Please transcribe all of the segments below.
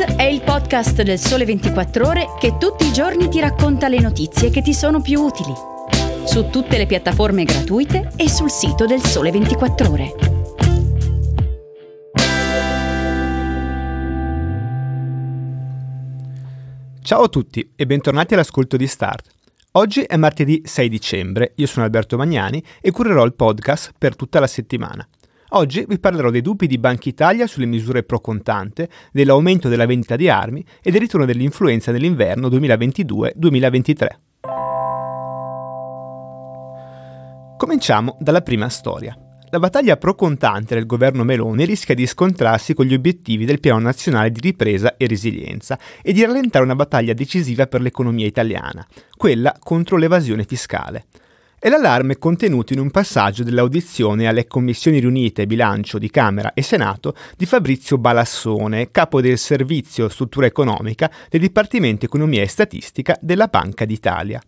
È il podcast del Sole 24 Ore che tutti i giorni ti racconta le notizie che ti sono più utili. Su tutte le piattaforme gratuite e sul sito del Sole 24 Ore. Ciao a tutti e bentornati all'ascolto di Start. Oggi è martedì 6 dicembre, io sono Alberto Magnani e curerò il podcast per tutta la settimana. Oggi vi parlerò dei dubbi di Banca Italia sulle misure pro contante, dell'aumento della vendita di armi e del ritorno dell'influenza nell'inverno 2022-2023. Cominciamo dalla prima storia. La battaglia pro contante del governo Meloni rischia di scontrarsi con gli obiettivi del Piano Nazionale di Ripresa e Resilienza e di rallentare una battaglia decisiva per l'economia italiana, quella contro l'evasione fiscale è l'allarme contenuto in un passaggio dell'audizione alle commissioni riunite bilancio di Camera e Senato di Fabrizio Balassone, capo del Servizio Struttura Economica del Dipartimento Economia e Statistica della Banca d'Italia.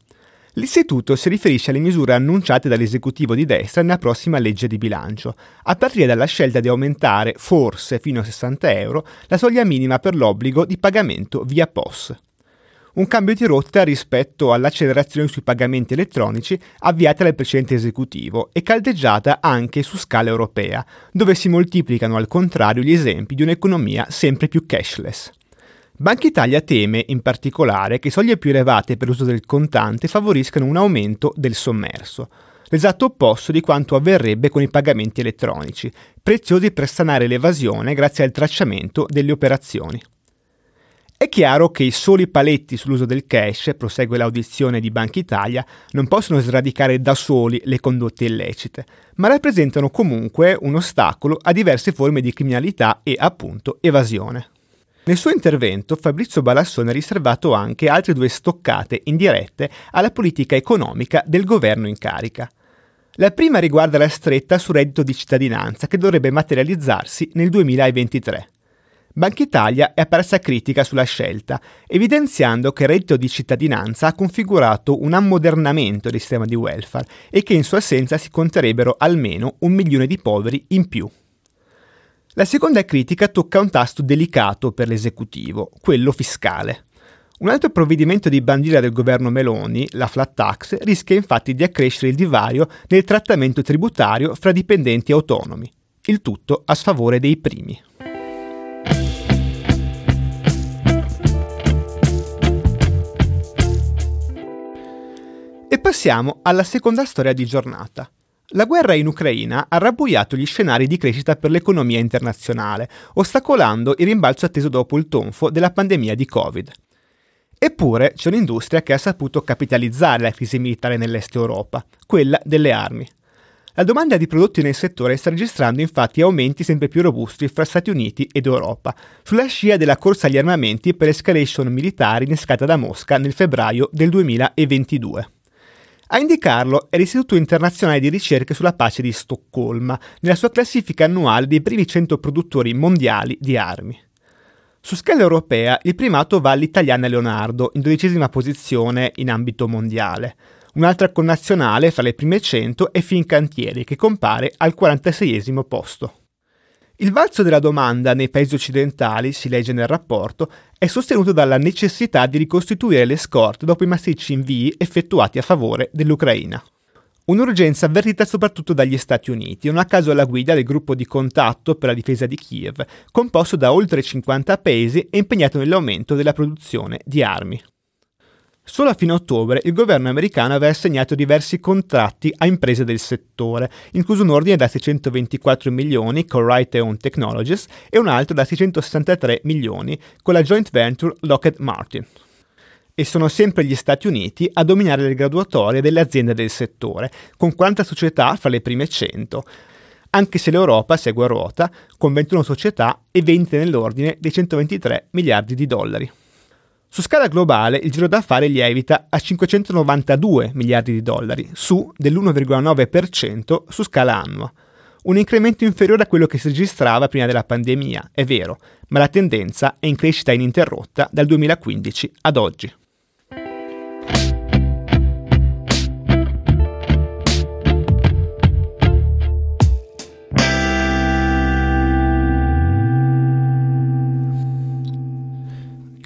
L'istituto si riferisce alle misure annunciate dall'esecutivo di destra nella prossima legge di bilancio, a partire dalla scelta di aumentare, forse fino a 60 euro, la soglia minima per l'obbligo di pagamento via POS un cambio di rotta rispetto all'accelerazione sui pagamenti elettronici avviata dal precedente esecutivo e caldeggiata anche su scala europea, dove si moltiplicano al contrario gli esempi di un'economia sempre più cashless. Banca Italia teme in particolare che soglie più elevate per l'uso del contante favoriscano un aumento del sommerso, l'esatto opposto di quanto avverrebbe con i pagamenti elettronici, preziosi per sanare l'evasione grazie al tracciamento delle operazioni. È chiaro che i soli paletti sull'uso del cash, prosegue l'audizione di Banca Italia, non possono sradicare da soli le condotte illecite, ma rappresentano comunque un ostacolo a diverse forme di criminalità e appunto evasione. Nel suo intervento Fabrizio Balassone ha riservato anche altre due stoccate indirette alla politica economica del governo in carica. La prima riguarda la stretta sul reddito di cittadinanza che dovrebbe materializzarsi nel 2023. Banca Italia è apparsa critica sulla scelta, evidenziando che il reddito di cittadinanza ha configurato un ammodernamento del sistema di welfare e che in sua assenza si conterebbero almeno un milione di poveri in più. La seconda critica tocca un tasto delicato per l'esecutivo, quello fiscale. Un altro provvedimento di bandiera del governo Meloni, la flat tax, rischia infatti di accrescere il divario nel trattamento tributario fra dipendenti autonomi, il tutto a sfavore dei primi. E passiamo alla seconda storia di giornata. La guerra in Ucraina ha rabbuiato gli scenari di crescita per l'economia internazionale, ostacolando il rimbalzo atteso dopo il tonfo della pandemia di Covid. Eppure c'è un'industria che ha saputo capitalizzare la crisi militare nell'est Europa, quella delle armi. La domanda di prodotti nel settore sta registrando infatti aumenti sempre più robusti fra Stati Uniti ed Europa, sulla scia della corsa agli armamenti per escalation militari innescata da Mosca nel febbraio del 2022. A indicarlo è l'Istituto internazionale di ricerche sulla pace di Stoccolma, nella sua classifica annuale dei primi 100 produttori mondiali di armi. Su scala europea il primato va all'italiana Leonardo, in dodicesima posizione in ambito mondiale. Un'altra connazionale fra le prime 100 è Fincantieri, che compare al 46 posto. Il valzo della domanda nei paesi occidentali, si legge nel rapporto, è sostenuto dalla necessità di ricostituire le scorte dopo i massicci invii effettuati a favore dell'Ucraina. Un'urgenza avvertita soprattutto dagli Stati Uniti, non a caso alla guida del gruppo di contatto per la difesa di Kiev, composto da oltre 50 paesi e impegnato nell'aumento della produzione di armi. Solo a fine ottobre il governo americano aveva assegnato diversi contratti a imprese del settore, incluso un ordine da 624 milioni con Right Own Technologies e un altro da 663 milioni con la joint venture Lockheed Martin. E sono sempre gli Stati Uniti a dominare le graduatorie delle aziende del settore, con 40 società fra le prime 100, anche se l'Europa segue a ruota, con 21 società e 20 nell'ordine dei 123 miliardi di dollari. Su scala globale il giro d'affari lievita a 592 miliardi di dollari, su dell'1,9% su scala annua. Un incremento inferiore a quello che si registrava prima della pandemia, è vero, ma la tendenza è in crescita ininterrotta dal 2015 ad oggi.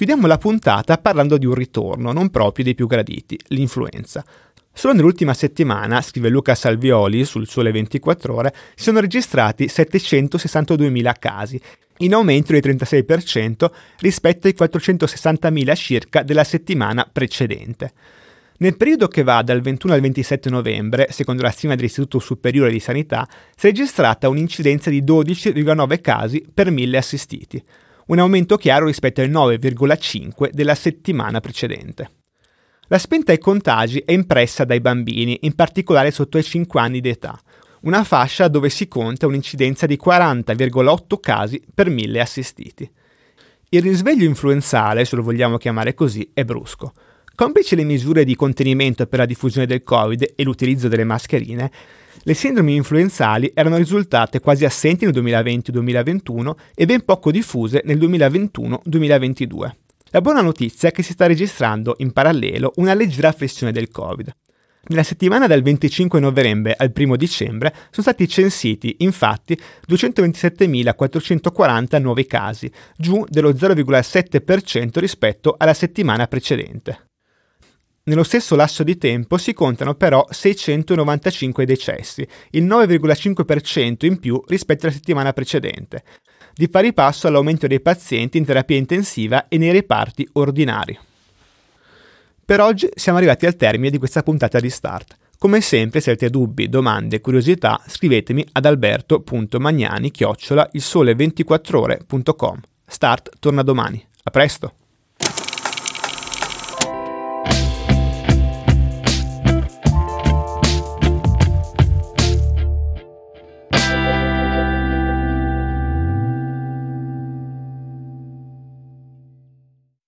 Chiudiamo la puntata parlando di un ritorno non proprio dei più graditi, l'influenza. Solo nell'ultima settimana, scrive Luca Salvioli sul Sole 24 Ore, si sono registrati 762.000 casi, in aumento del 36% rispetto ai 460.000 circa della settimana precedente. Nel periodo che va dal 21 al 27 novembre, secondo la stima dell'Istituto Superiore di Sanità, si è registrata un'incidenza di 12,9 casi per 1000 assistiti, un aumento chiaro rispetto al 9,5 della settimana precedente. La spenta ai contagi è impressa dai bambini, in particolare sotto i 5 anni di età, una fascia dove si conta un'incidenza di 40,8 casi per 1000 assistiti. Il risveglio influenzale, se lo vogliamo chiamare così, è brusco. Complici le misure di contenimento per la diffusione del Covid e l'utilizzo delle mascherine, le sindromi influenzali erano risultate quasi assenti nel 2020-2021 e ben poco diffuse nel 2021-2022. La buona notizia è che si sta registrando in parallelo una leggera flessione del Covid. Nella settimana dal 25 novembre al 1 dicembre sono stati censiti infatti 227.440 nuovi casi, giù dello 0,7% rispetto alla settimana precedente. Nello stesso lasso di tempo si contano però 695 decessi, il 9,5% in più rispetto alla settimana precedente, di pari passo all'aumento dei pazienti in terapia intensiva e nei reparti ordinari. Per oggi siamo arrivati al termine di questa puntata di Start. Come sempre, se avete dubbi, domande, curiosità, scrivetemi ad alberto.magnani-ilsole24ore.com. Start torna domani. A presto!